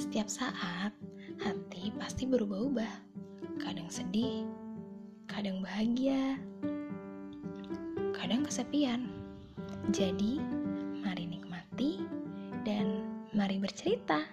Setiap saat, hati pasti berubah-ubah. Kadang sedih, kadang bahagia, kadang kesepian. Jadi, mari nikmati dan mari bercerita.